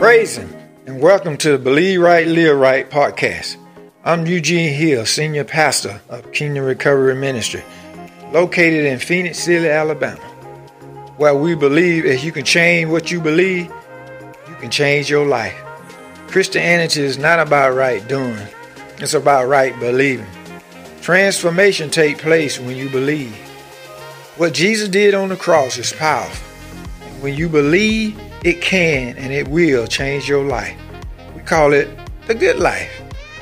Praise Him and welcome to the Believe Right, Live Right podcast. I'm Eugene Hill, Senior Pastor of Kingdom Recovery Ministry, located in Phenix City, Alabama, where we believe if you can change what you believe, you can change your life. Christianity is not about right doing, it's about right believing. Transformation takes place when you believe. What Jesus did on the cross is powerful. When you believe, it can and it will change your life. We call it the good life,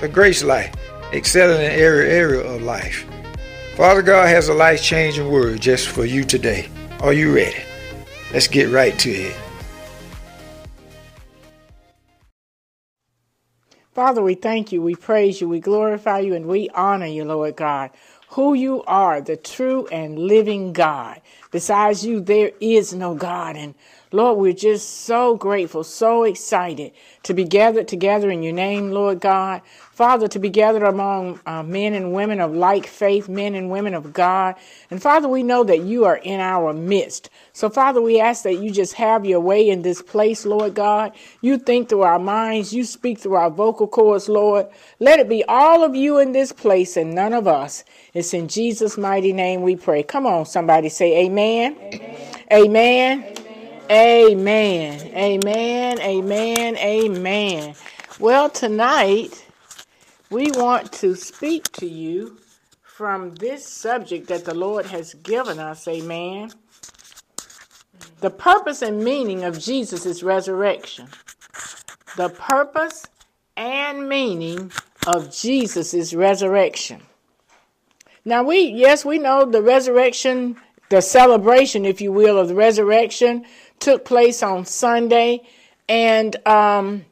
the grace life, excelling in every area of life. Father God has a life changing word just for you today. Are you ready? Let's get right to it. Father, we thank you, we praise you, we glorify you, and we honor you, Lord God. Who you are, the true and living God. Besides you, there is no God. And Lord, we're just so grateful, so excited to be gathered together in your name, Lord God. Father, to be gathered among uh, men and women of like faith, men and women of God. And Father, we know that you are in our midst. So, Father, we ask that you just have your way in this place, Lord God. You think through our minds, you speak through our vocal cords, Lord. Let it be all of you in this place and none of us. It's in Jesus' mighty name we pray. Come on, somebody say amen. Amen. amen. amen. Amen. Amen. Amen. Amen. Well, tonight we want to speak to you from this subject that the Lord has given us. Amen. The purpose and meaning of Jesus' resurrection. The purpose and meaning of Jesus' resurrection. Now, we, yes, we know the resurrection, the celebration, if you will, of the resurrection took place on Sunday. And, um,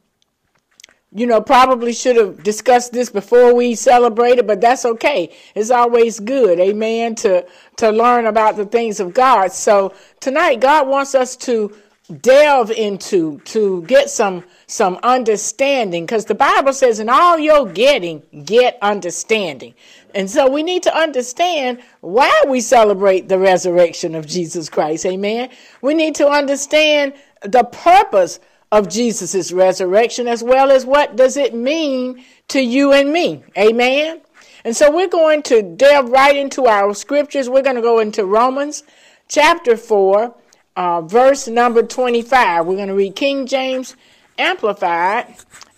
you know, probably should have discussed this before we celebrated, but that's okay. It's always good, amen, to, to learn about the things of God. So tonight, God wants us to delve into, to get some, some understanding, because the Bible says, in all you're getting, get understanding. And so we need to understand why we celebrate the resurrection of Jesus Christ. Amen. We need to understand the purpose of Jesus' resurrection as well as what does it mean to you and me. Amen. And so we're going to delve right into our scriptures. We're going to go into Romans chapter 4, uh, verse number 25. We're going to read King James Amplified.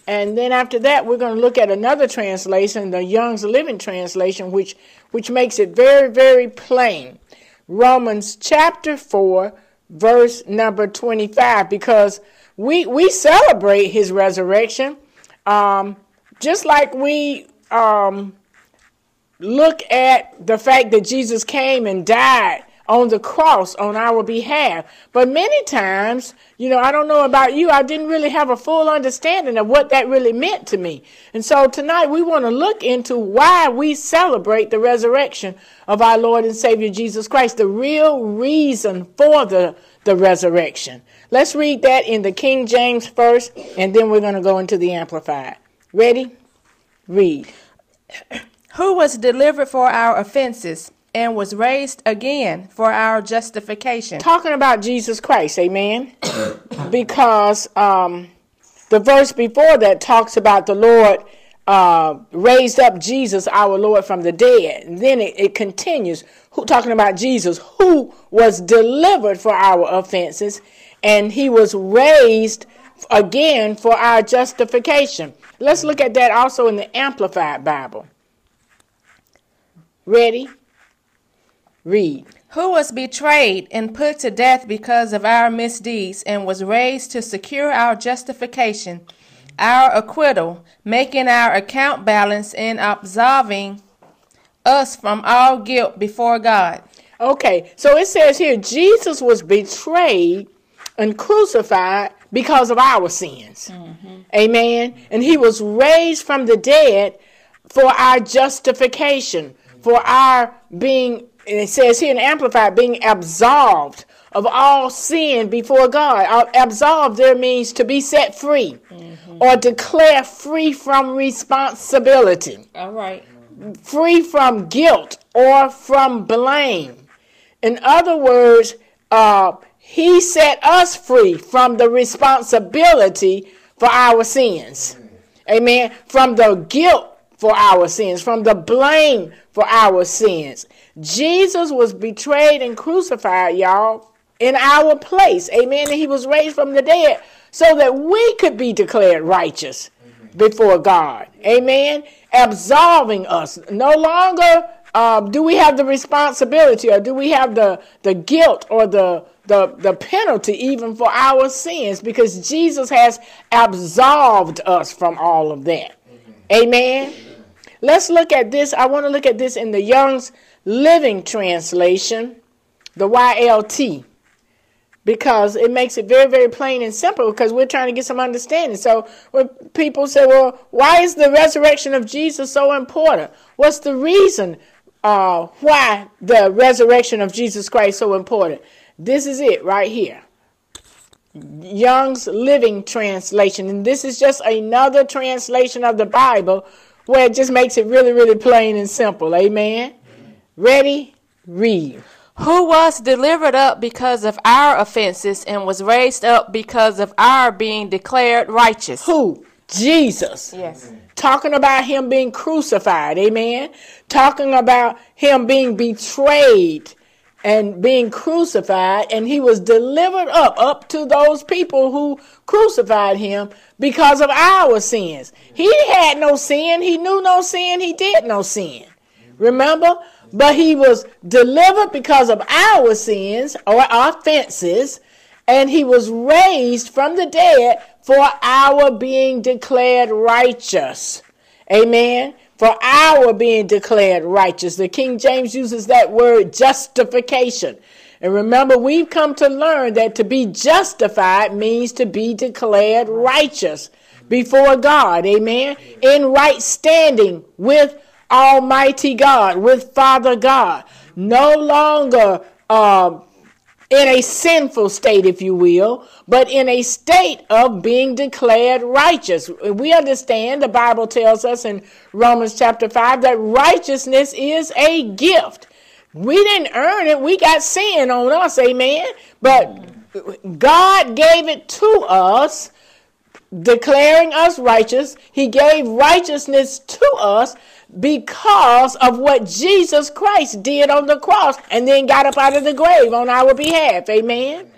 And then after that, we're going to look at another translation, the Young's Living Translation, which, which makes it very, very plain. Romans chapter 4, verse number 25, because we, we celebrate his resurrection, um, just like we um, look at the fact that Jesus came and died on the cross on our behalf. But many times, you know, I don't know about you, I didn't really have a full understanding of what that really meant to me. And so tonight we want to look into why we celebrate the resurrection of our Lord and Savior Jesus Christ, the real reason for the, the resurrection. Let's read that in the King James first, and then we're going to go into the Amplified. Ready? Read. Who was delivered for our offenses and was raised again for our justification. Talking about Jesus Christ, amen. because um, the verse before that talks about the Lord uh, raised up Jesus, our Lord, from the dead. And then it, it continues, who, talking about Jesus, who was delivered for our offenses, and he was raised again for our justification. Let's look at that also in the Amplified Bible. Ready? Read. Who was betrayed and put to death because of our misdeeds and was raised to secure our justification, our acquittal, making our account balance and absolving us from all guilt before God. Okay, so it says here Jesus was betrayed and crucified because of our sins. Mm-hmm. Amen. And he was raised from the dead for our justification, for our being and it says here in Amplified, being absolved of all sin before God. Absolved there means to be set free mm-hmm. or declare free from responsibility. All right. Free from guilt or from blame. In other words, uh, he set us free from the responsibility for our sins. Amen. From the guilt for our sins, from the blame for our sins. Jesus was betrayed and crucified, y'all, in our place. Amen. And he was raised from the dead so that we could be declared righteous before God. Amen. Absolving us. No longer uh, do we have the responsibility or do we have the, the guilt or the, the, the penalty even for our sins because Jesus has absolved us from all of that. Amen. Amen. Let's look at this. I want to look at this in the Young's Living Translation, the YLT because it makes it very, very plain and simple because we're trying to get some understanding. So when people say, well, why is the resurrection of Jesus so important? What's the reason uh, why the resurrection of Jesus Christ so important? This is it right here. Young's Living Translation. And this is just another translation of the Bible where it just makes it really, really plain and simple. Amen. Ready? Read who was delivered up because of our offenses and was raised up because of our being declared righteous. Who? Jesus. Yes. Talking about him being crucified. Amen. Talking about him being betrayed and being crucified and he was delivered up up to those people who crucified him because of our sins. He had no sin, he knew no sin, he did no sin. Remember? But he was delivered because of our sins or offenses, and he was raised from the dead for our being declared righteous. Amen. For our being declared righteous. The King James uses that word justification. And remember, we've come to learn that to be justified means to be declared righteous before God. Amen. In right standing with Almighty God, with Father God, no longer uh, in a sinful state, if you will, but in a state of being declared righteous. We understand the Bible tells us in Romans chapter 5 that righteousness is a gift. We didn't earn it, we got sin on us, amen. But God gave it to us declaring us righteous. He gave righteousness to us because of what Jesus Christ did on the cross and then got up out of the grave on our behalf. Amen.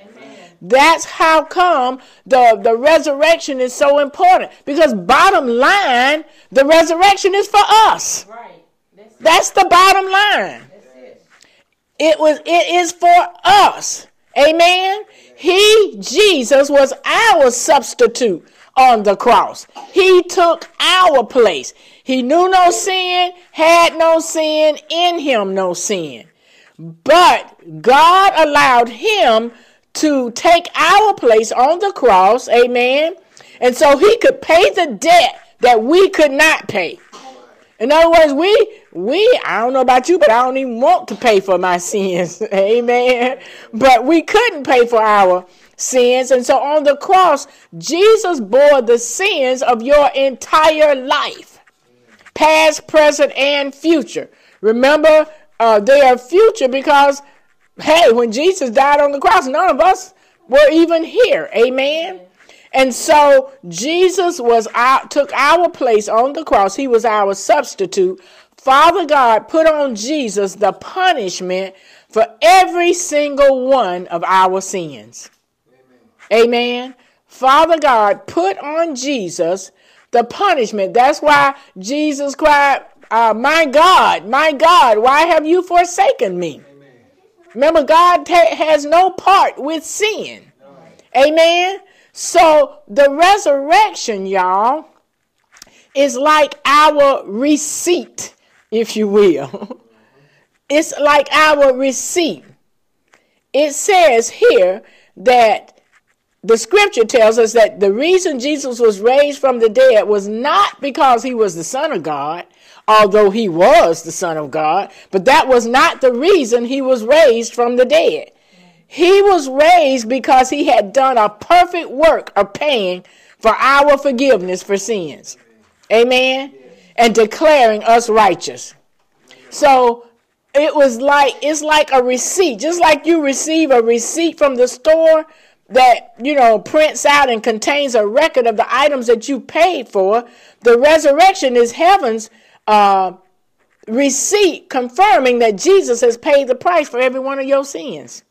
That's how come the, the resurrection is so important. Because bottom line, the resurrection is for us. Right. That's, That's the bottom line. It. it was it is for us. Amen. He, Jesus, was our substitute on the cross. He took our place. He knew no sin, had no sin, in him no sin. But God allowed him to take our place on the cross, amen. And so he could pay the debt that we could not pay. In other words, we we I don't know about you, but I don't even want to pay for my sins. Amen. But we couldn't pay for our sins. And so on the cross, Jesus bore the sins of your entire life past, present, and future. Remember, uh, they are future because, hey, when Jesus died on the cross, none of us were even here. Amen. And so Jesus was took our place on the cross. He was our substitute. Father God put on Jesus the punishment for every single one of our sins. Amen. Amen. Father God put on Jesus the punishment. That's why Jesus cried, uh, My God, my God, why have you forsaken me? Amen. Remember, God ta- has no part with sin. Amen. So the resurrection, y'all, is like our receipt, if you will. it's like our receipt. It says here that the scripture tells us that the reason Jesus was raised from the dead was not because he was the Son of God, although he was the Son of God, but that was not the reason he was raised from the dead. He was raised because he had done a perfect work of paying for our forgiveness for sins. Amen. And declaring us righteous. So it was like, it's like a receipt. Just like you receive a receipt from the store that you know prints out and contains a record of the items that you paid for. The resurrection is heaven's uh, receipt confirming that Jesus has paid the price for every one of your sins.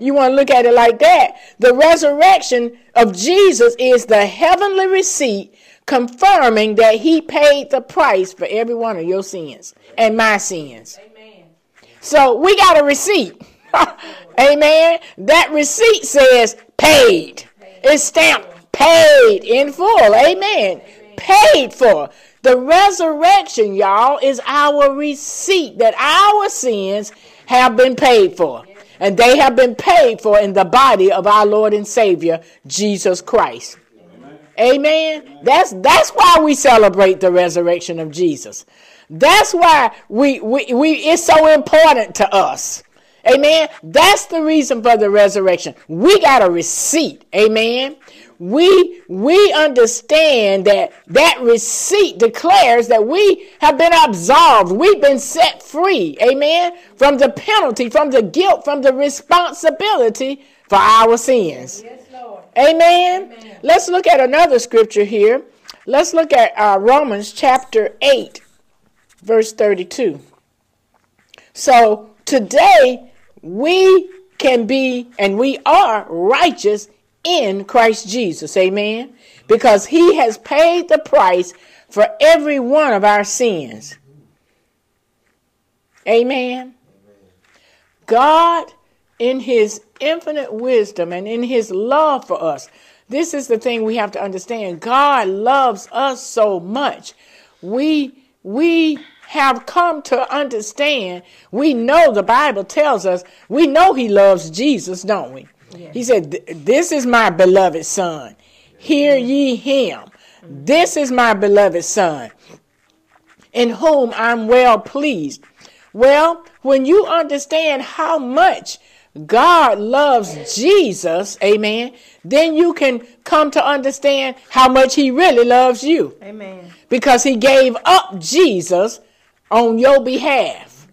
Amen. You want to look at it like that. The resurrection of Jesus is the heavenly receipt confirming that he paid the price for every one of your sins and my sins. Amen. So we got a receipt. Amen. That receipt says paid. It's stamped paid in full. Amen. Paid for. The resurrection, y'all, is our receipt that our sins have been paid for. And they have been paid for in the body of our Lord and Savior, Jesus Christ. Amen. That's that's why we celebrate the resurrection of Jesus. That's why we, we, we it's so important to us. Amen. That's the reason for the resurrection. We got a receipt. Amen. We we understand that that receipt declares that we have been absolved. We've been set free. Amen. From the penalty, from the guilt, from the responsibility for our sins. Yes, Lord. Amen. Amen. Let's look at another scripture here. Let's look at uh, Romans chapter 8, verse 32. So today we can be and we are righteous in Christ Jesus. Amen. Because he has paid the price for every one of our sins. Amen. God, in his infinite wisdom and in his love for us, this is the thing we have to understand. God loves us so much. We we have come to understand. We know the Bible tells us, we know He loves Jesus, don't we? He said, This is my beloved Son. Hear ye him. This is my beloved Son, in whom I'm well pleased. Well, when you understand how much God loves Jesus, amen, then you can come to understand how much He really loves you. Amen. Because He gave up Jesus on your behalf.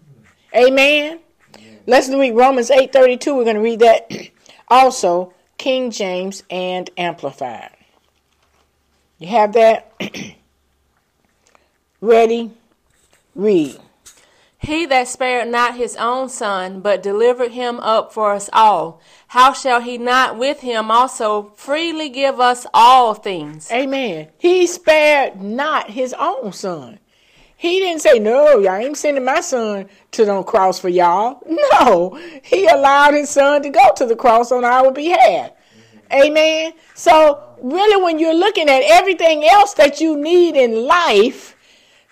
Amen. Let's read Romans 8:32. We're going to read that also King James and Amplified. You have that? Ready? Read. He that spared not his own son, but delivered him up for us all, how shall he not with him also freely give us all things? Amen. He spared not his own son. He didn't say, No, I ain't sending my son to the cross for y'all. No, he allowed his son to go to the cross on our behalf. Amen. So, really, when you're looking at everything else that you need in life,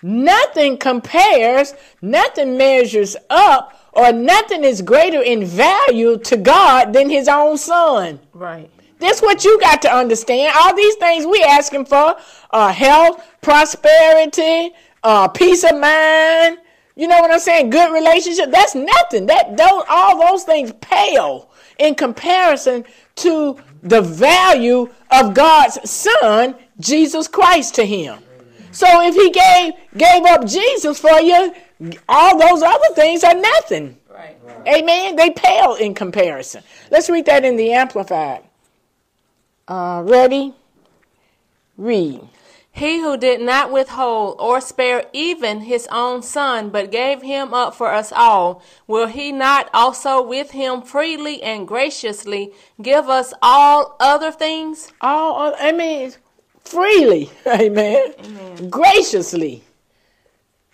nothing compares, nothing measures up, or nothing is greater in value to God than his own son. Right. That's what you got to understand. All these things we asking for uh, health, prosperity, uh, peace of mind. You know what I'm saying? Good relationship. That's nothing. That those all those things pale in comparison to the value of God's Son, Jesus Christ, to him. So if he gave gave up Jesus for you, all those other things are nothing. Right. Amen. They pale in comparison. Let's read that in the Amplified. Uh, ready? Read. He who did not withhold or spare even his own son, but gave him up for us all, will he not also with him freely and graciously give us all other things? All, I mean, freely, amen. amen. Graciously.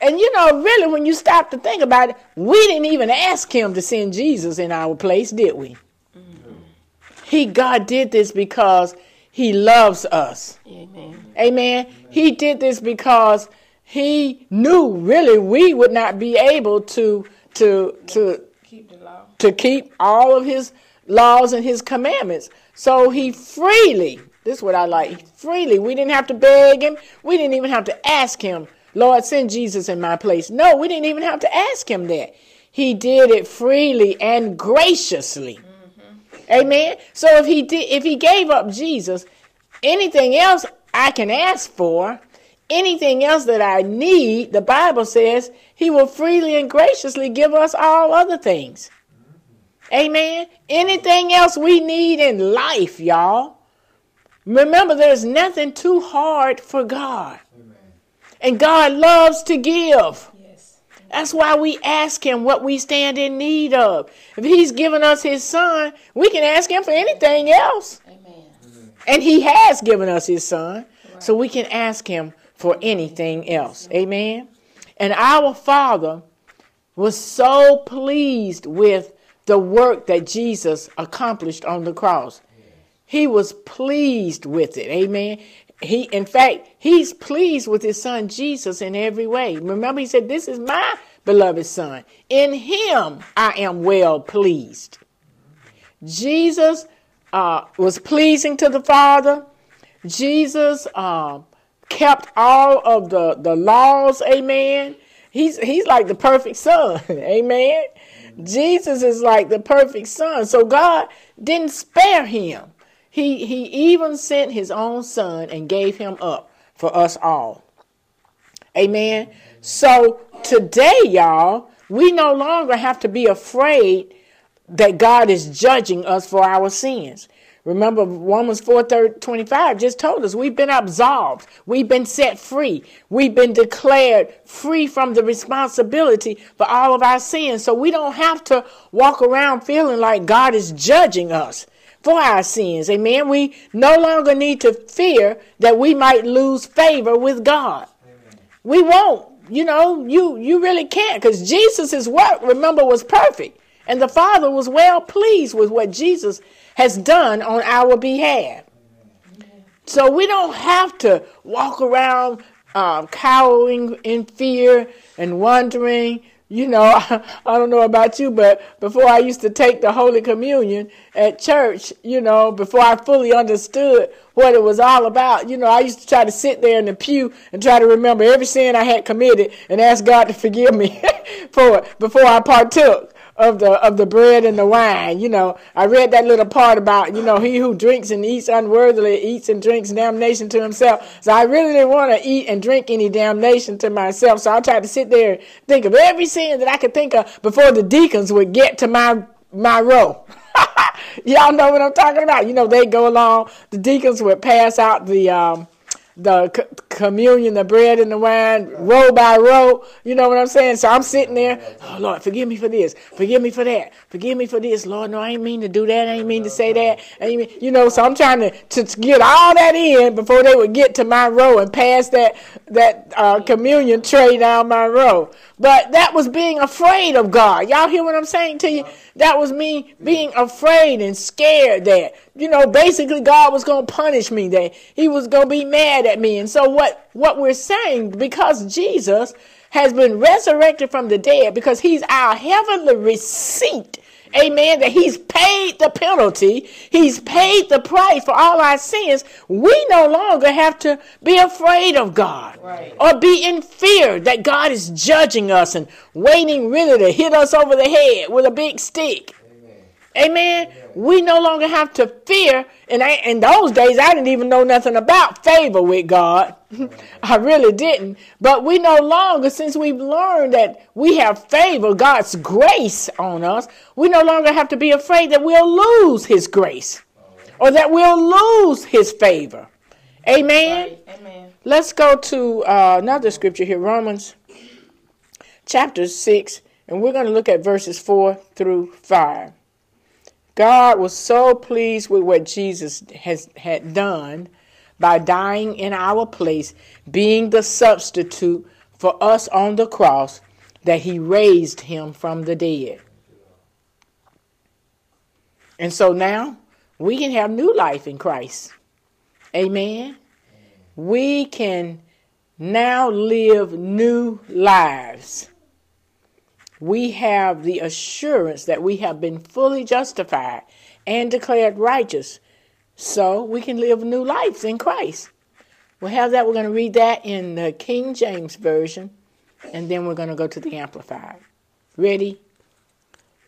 And you know, really, when you stop to think about it, we didn't even ask him to send Jesus in our place, did we? Mm-hmm. He, God did this because he loves us. Amen. Amen. He did this because he knew really we would not be able to to to keep the law. to keep all of his laws and his commandments. So he freely, this is what I like, freely. We didn't have to beg him. We didn't even have to ask him, Lord, send Jesus in my place. No, we didn't even have to ask him that. He did it freely and graciously. Amen. So if he did, if he gave up Jesus, anything else I can ask for, anything else that I need, the Bible says he will freely and graciously give us all other things. Amen. Anything else we need in life, y'all. Remember, there's nothing too hard for God. Amen. And God loves to give. That's why we ask Him what we stand in need of. If He's given us His Son, we can ask Him for anything else. Amen. And He has given us His Son, right. so we can ask Him for anything else. Amen. And our Father was so pleased with the work that Jesus accomplished on the cross. He was pleased with it. Amen. He, in fact, he's pleased with his son Jesus in every way. Remember, he said, This is my beloved son. In him I am well pleased. Jesus uh, was pleasing to the Father. Jesus uh, kept all of the, the laws. Amen. He's, he's like the perfect son. Amen. Jesus is like the perfect son. So God didn't spare him. He, he even sent his own son and gave him up for us all. Amen. So today, y'all, we no longer have to be afraid that God is judging us for our sins. Remember, Romans 4 25 just told us we've been absolved. We've been set free. We've been declared free from the responsibility for all of our sins. So we don't have to walk around feeling like God is judging us for our sins. Amen. We no longer need to fear that we might lose favor with God. Amen. We won't. You know, you you really can't because Jesus' work, remember, was perfect. And the Father was well pleased with what Jesus has done on our behalf. So we don't have to walk around um, cowering in fear and wondering. You know, I, don't know about you, but before I used to take the Holy Communion at church, you know, before I fully understood what it was all about, you know, I used to try to sit there in the pew and try to remember every sin I had committed and ask God to forgive me for it before I partook of the of the bread and the wine. You know, I read that little part about you know he who drinks and eats unworthily eats and drinks damnation to himself. So I really didn't want to eat and drink any damnation to myself. So I tried to sit there and think of every sin that I could think of before the deacons would get to my my row. Y'all know what I'm talking about. You know, they go along. The deacons would pass out the um, the c- communion, the bread and the wine, row by row. You know what I'm saying? So I'm sitting there, oh Lord, forgive me for this, forgive me for that, forgive me for this. Lord, no, I ain't mean to do that. I ain't mean to say that. I ain't mean, you know, so I'm trying to, to, get all that in before they would get to my row and pass that that uh, communion tray down my row. But that was being afraid of God. Y'all hear what I'm saying to you? That was me being afraid and scared that, you know, basically God was going to punish me, that he was going to be mad at me. And so what, what we're saying, because Jesus has been resurrected from the dead, because he's our heavenly receipt amen, that he's paid the penalty, he's paid the price for all our sins, we no longer have to be afraid of God right. or be in fear that God is judging us and waiting really to hit us over the head with a big stick. Amen. We no longer have to fear. And I, in those days, I didn't even know nothing about favor with God. I really didn't. But we no longer, since we've learned that we have favor, God's grace on us, we no longer have to be afraid that we'll lose His grace or that we'll lose His favor. Amen. Amen. Let's go to uh, another scripture here, Romans chapter 6, and we're going to look at verses 4 through 5. God was so pleased with what Jesus has had done by dying in our place, being the substitute for us on the cross, that he raised him from the dead. And so now we can have new life in Christ. Amen. We can now live new lives we have the assurance that we have been fully justified and declared righteous. So we can live new lives in Christ. We'll have that. We're going to read that in the King James Version, and then we're going to go to the Amplified. Ready?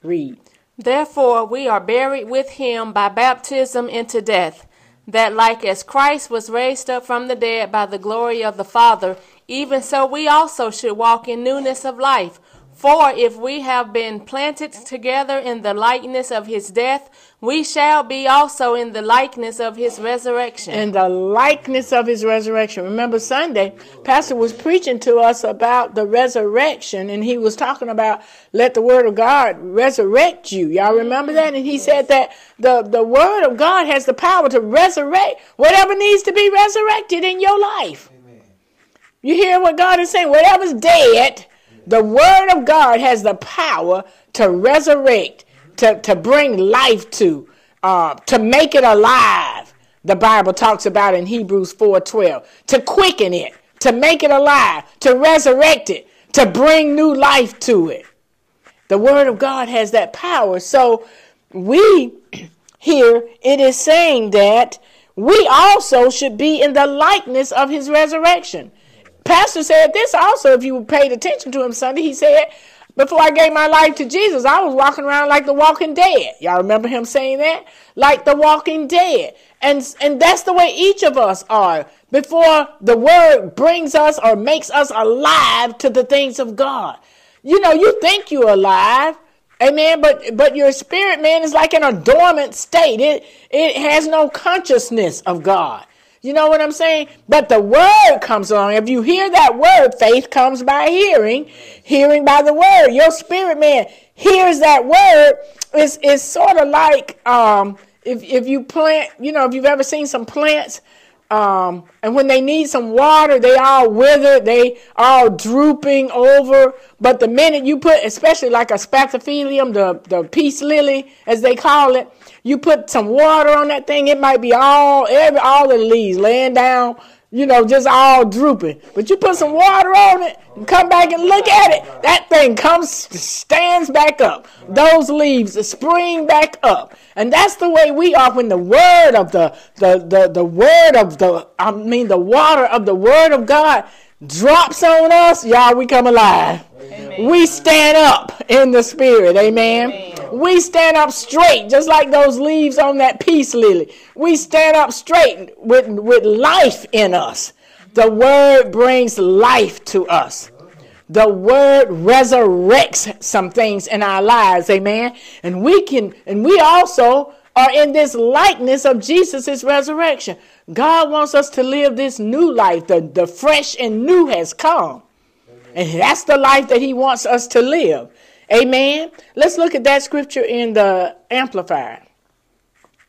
Read. Therefore, we are buried with him by baptism into death, that like as Christ was raised up from the dead by the glory of the Father, even so we also should walk in newness of life. For if we have been planted together in the likeness of his death, we shall be also in the likeness of his resurrection. In the likeness of his resurrection. Remember Sunday, Pastor was preaching to us about the resurrection, and he was talking about let the word of God resurrect you. Y'all remember that? And he said that the, the word of God has the power to resurrect whatever needs to be resurrected in your life. You hear what God is saying? Whatever's dead the word of God has the power to resurrect, to, to bring life to, uh, to make it alive. The Bible talks about in Hebrews 4:12, to quicken it, to make it alive, to resurrect it, to bring new life to it. The word of God has that power. So we here it is saying that we also should be in the likeness of his resurrection. Pastor said this also, if you paid attention to him Sunday, he said, before I gave my life to Jesus, I was walking around like the walking dead. Y'all remember him saying that? Like the walking dead. And, and that's the way each of us are before the word brings us or makes us alive to the things of God. You know, you think you're alive. Amen. But but your spirit man is like in a dormant state. It it has no consciousness of God. You know what I'm saying? But the word comes along. If you hear that word, faith comes by hearing, hearing by the word. Your spirit man hears that word. It's, it's sort of like um, if, if you plant, you know, if you've ever seen some plants, um, and when they need some water, they all wither, they all drooping over. But the minute you put, especially like a spathiphyllum, the, the peace lily, as they call it, you put some water on that thing, it might be all every all the leaves laying down, you know, just all drooping. But you put some water on it and come back and look at it, that thing comes stands back up. Those leaves spring back up. And that's the way we are when the word of the the the, the word of the I mean the water of the word of God drops on us, y'all, we come alive. Amen. We stand up in the spirit. Amen. Amen. We stand up straight, just like those leaves on that peace lily. We stand up straight with, with life in us. The word brings life to us. The word resurrects some things in our lives. Amen. And we can, and we also are in this likeness of Jesus' resurrection. God wants us to live this new life. The, the fresh and new has come. And that's the life that He wants us to live. Amen. Let's look at that scripture in the Amplified.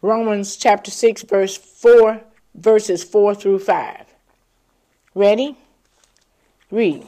Romans chapter 6, verse 4, verses 4 through 5. Ready? Read.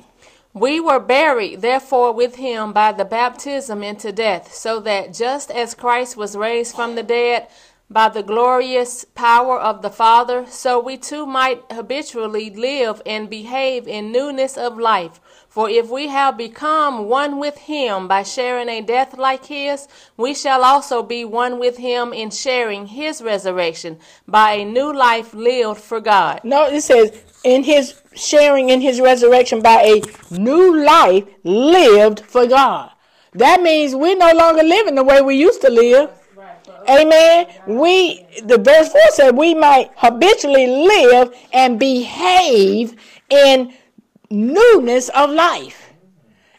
We were buried, therefore, with him by the baptism into death, so that just as Christ was raised from the dead by the glorious power of the Father, so we too might habitually live and behave in newness of life. For if we have become one with him by sharing a death like his, we shall also be one with him in sharing his resurrection by a new life lived for God. No, it says, in his sharing in his resurrection by a new life lived for God. That means we're no longer living the way we used to live. Amen. We the verse 4 said we might habitually live and behave in newness of life.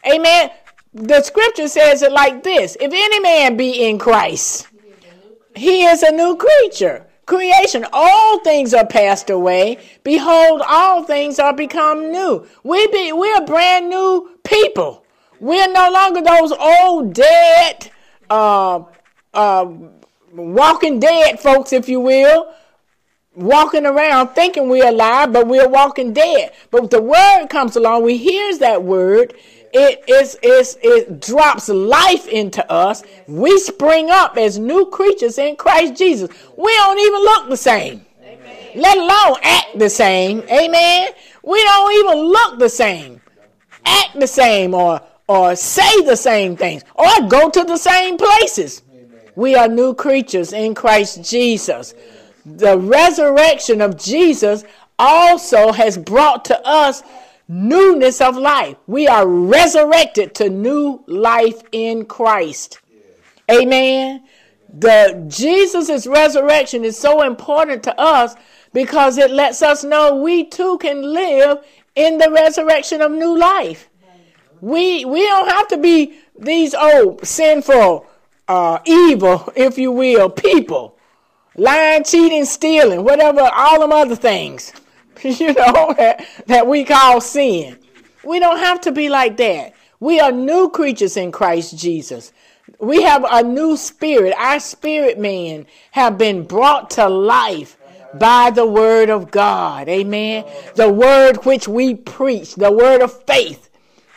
Amen. The scripture says it like this if any man be in Christ, he is a new creature. Creation, all things are passed away. Behold, all things are become new. We be we're brand new people. We're no longer those old dead uh, uh, walking dead folks, if you will, walking around thinking we're alive, but we're walking dead. But the word comes along, we hears that word, it is it, drops life into us. We spring up as new creatures in Christ Jesus. We don't even look the same. Amen. Let alone act the same. Amen. We don't even look the same. Act the same or or say the same things or go to the same places. We are new creatures in Christ Jesus. The resurrection of Jesus also has brought to us newness of life. We are resurrected to new life in Christ. Amen. The Jesus' resurrection is so important to us because it lets us know we too can live in the resurrection of new life. We we don't have to be these old sinful, uh, evil, if you will, people. Lying, cheating, stealing, whatever, all them other things, you know, that, that we call sin. We don't have to be like that. We are new creatures in Christ Jesus. We have a new spirit. Our spirit man have been brought to life by the word of God. Amen. The word which we preach, the word of faith.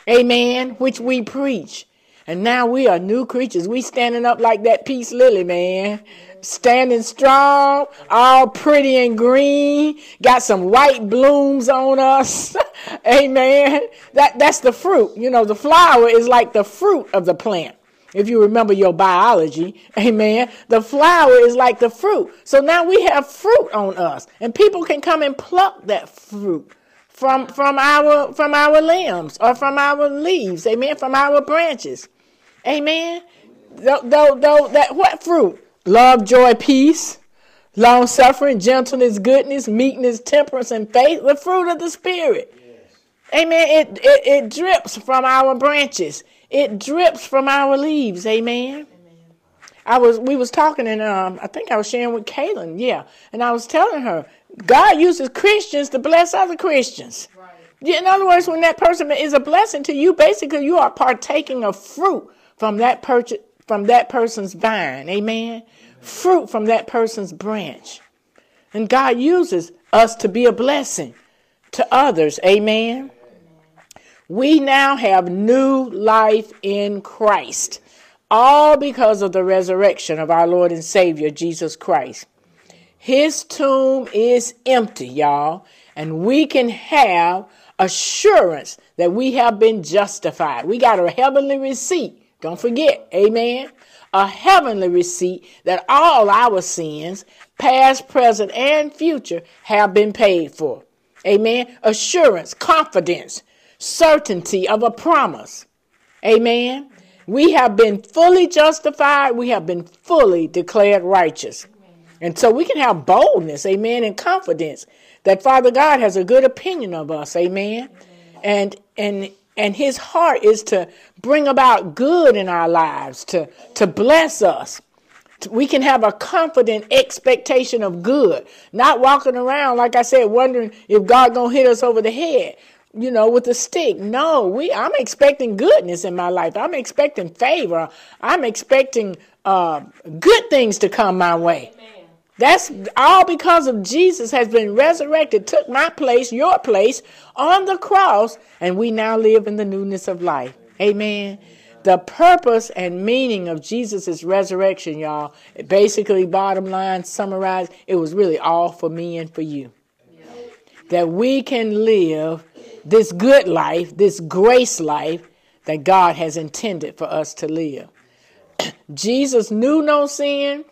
Amen. Which we preach. And now we are new creatures. We standing up like that peace lily, man. Standing strong, all pretty and green, got some white blooms on us. Amen. That that's the fruit. You know, the flower is like the fruit of the plant. If you remember your biology, amen. The flower is like the fruit. So now we have fruit on us, and people can come and pluck that fruit from from our from our limbs or from our leaves, amen, from our branches. Amen. Though, though, though that what fruit? Love, joy, peace, long suffering, gentleness, goodness, meekness, temperance, and faith, the fruit of the spirit. Amen. It, it it drips from our branches. It drips from our leaves. Amen. I was we was talking and um I think I was sharing with Kaylin, yeah, and I was telling her God uses Christians to bless other Christians. Right. In other words, when that person is a blessing to you, basically you are partaking of fruit from that from that person's vine. Amen. Fruit from that person's branch. And God uses us to be a blessing to others. Amen. We now have new life in Christ, all because of the resurrection of our Lord and Savior, Jesus Christ. His tomb is empty, y'all, and we can have assurance that we have been justified. We got a heavenly receipt. Don't forget, amen. A heavenly receipt that all our sins, past, present, and future, have been paid for. Amen. Assurance, confidence, certainty of a promise. Amen. We have been fully justified. We have been fully declared righteous. And so we can have boldness, amen, and confidence that Father God has a good opinion of us, amen. And and and his heart is to bring about good in our lives, to to bless us. We can have a confident expectation of good, not walking around like I said wondering if God to hit us over the head you know, with a stick. No, we I'm expecting goodness in my life. I'm expecting favor. I'm expecting uh, good things to come my way. Amen. That's all because of Jesus has been resurrected, took my place, your place on the cross, and we now live in the newness of life. Amen. The purpose and meaning of Jesus' resurrection, y'all, basically, bottom line, summarized, it was really all for me and for you. That we can live this good life, this grace life that God has intended for us to live. Jesus knew no sin.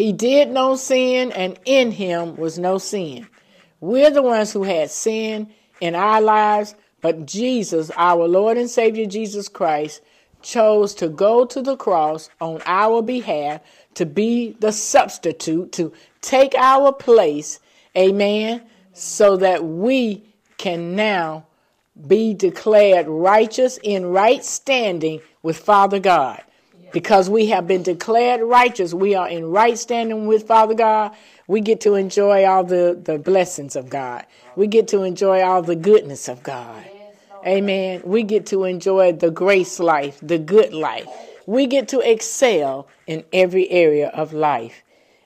He did no sin, and in him was no sin. We're the ones who had sin in our lives, but Jesus, our Lord and Savior Jesus Christ, chose to go to the cross on our behalf to be the substitute, to take our place, amen, so that we can now be declared righteous in right standing with Father God. Because we have been declared righteous, we are in right standing with Father God. We get to enjoy all the, the blessings of God. We get to enjoy all the goodness of God. Amen. We get to enjoy the grace life, the good life. We get to excel in every area of life.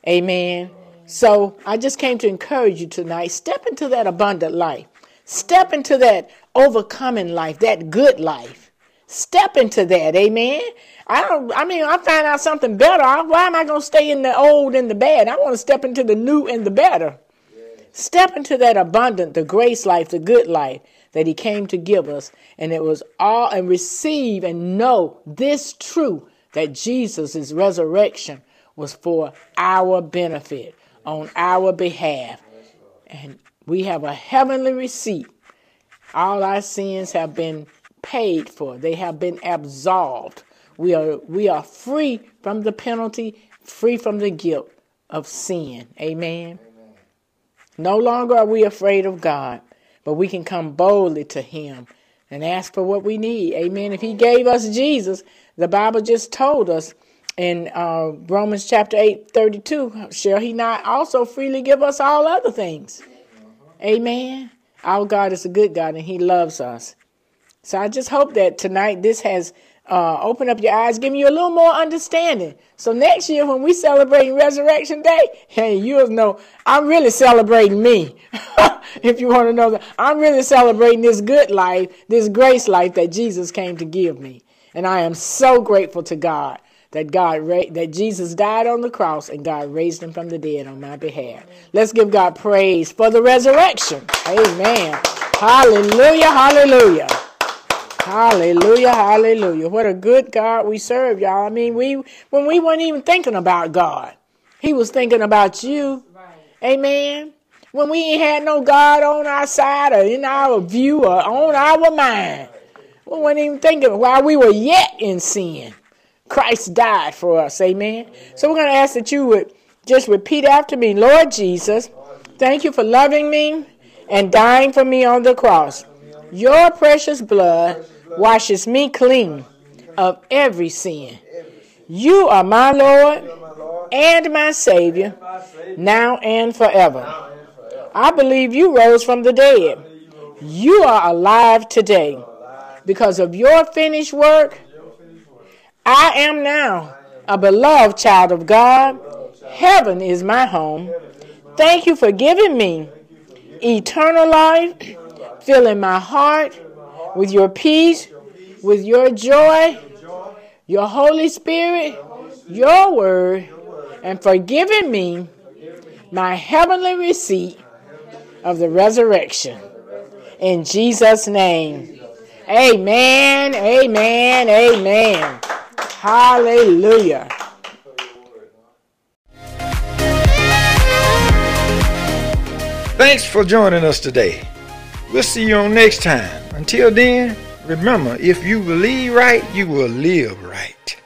Amen. So I just came to encourage you tonight. Step into that abundant life. Step into that overcoming life, that good life. Step into that, amen. I don't. I mean, I find out something better. Why am I going to stay in the old and the bad? I want to step into the new and the better. Step into that abundant, the grace life, the good life that He came to give us, and it was all and receive and know this truth that Jesus' resurrection was for our benefit, on our behalf, and we have a heavenly receipt. All our sins have been paid for. They have been absolved. We are we are free from the penalty, free from the guilt of sin. Amen. Amen. No longer are we afraid of God, but we can come boldly to him and ask for what we need. Amen. If He gave us Jesus, the Bible just told us in uh, Romans chapter 8, 32, shall He not also freely give us all other things? Amen. Our God is a good God and He loves us. So I just hope that tonight this has uh, opened up your eyes, giving you a little more understanding. So next year when we celebrate Resurrection Day, hey, you'll know I'm really celebrating me. if you want to know that, I'm really celebrating this good life, this grace life that Jesus came to give me. And I am so grateful to God that God ra- that Jesus died on the cross and God raised him from the dead on my behalf. Let's give God praise for the resurrection. Amen. Hallelujah. Hallelujah. Hallelujah, hallelujah. What a good God we serve, y'all. I mean, we when we weren't even thinking about God, He was thinking about you. Right. Amen. When we ain't had no God on our side or in our view or on our mind, we weren't even thinking while we were yet in sin. Christ died for us. Amen. So we're going to ask that you would just repeat after me Lord Jesus, thank you for loving me and dying for me on the cross. Your precious blood washes me clean of every sin. You are my Lord and my Savior, now and forever. I believe you rose from the dead. You are alive today. Because of your finished work, I am now a beloved child of God. Heaven is my home. Thank you for giving me eternal life, filling my heart with your peace with your joy, your Holy Spirit, your word, and forgiving me my heavenly receipt of the resurrection. In Jesus' name. Amen, amen, amen. Hallelujah. Thanks for joining us today. We'll see you on next time. Until then, Remember, if you believe right, you will live right.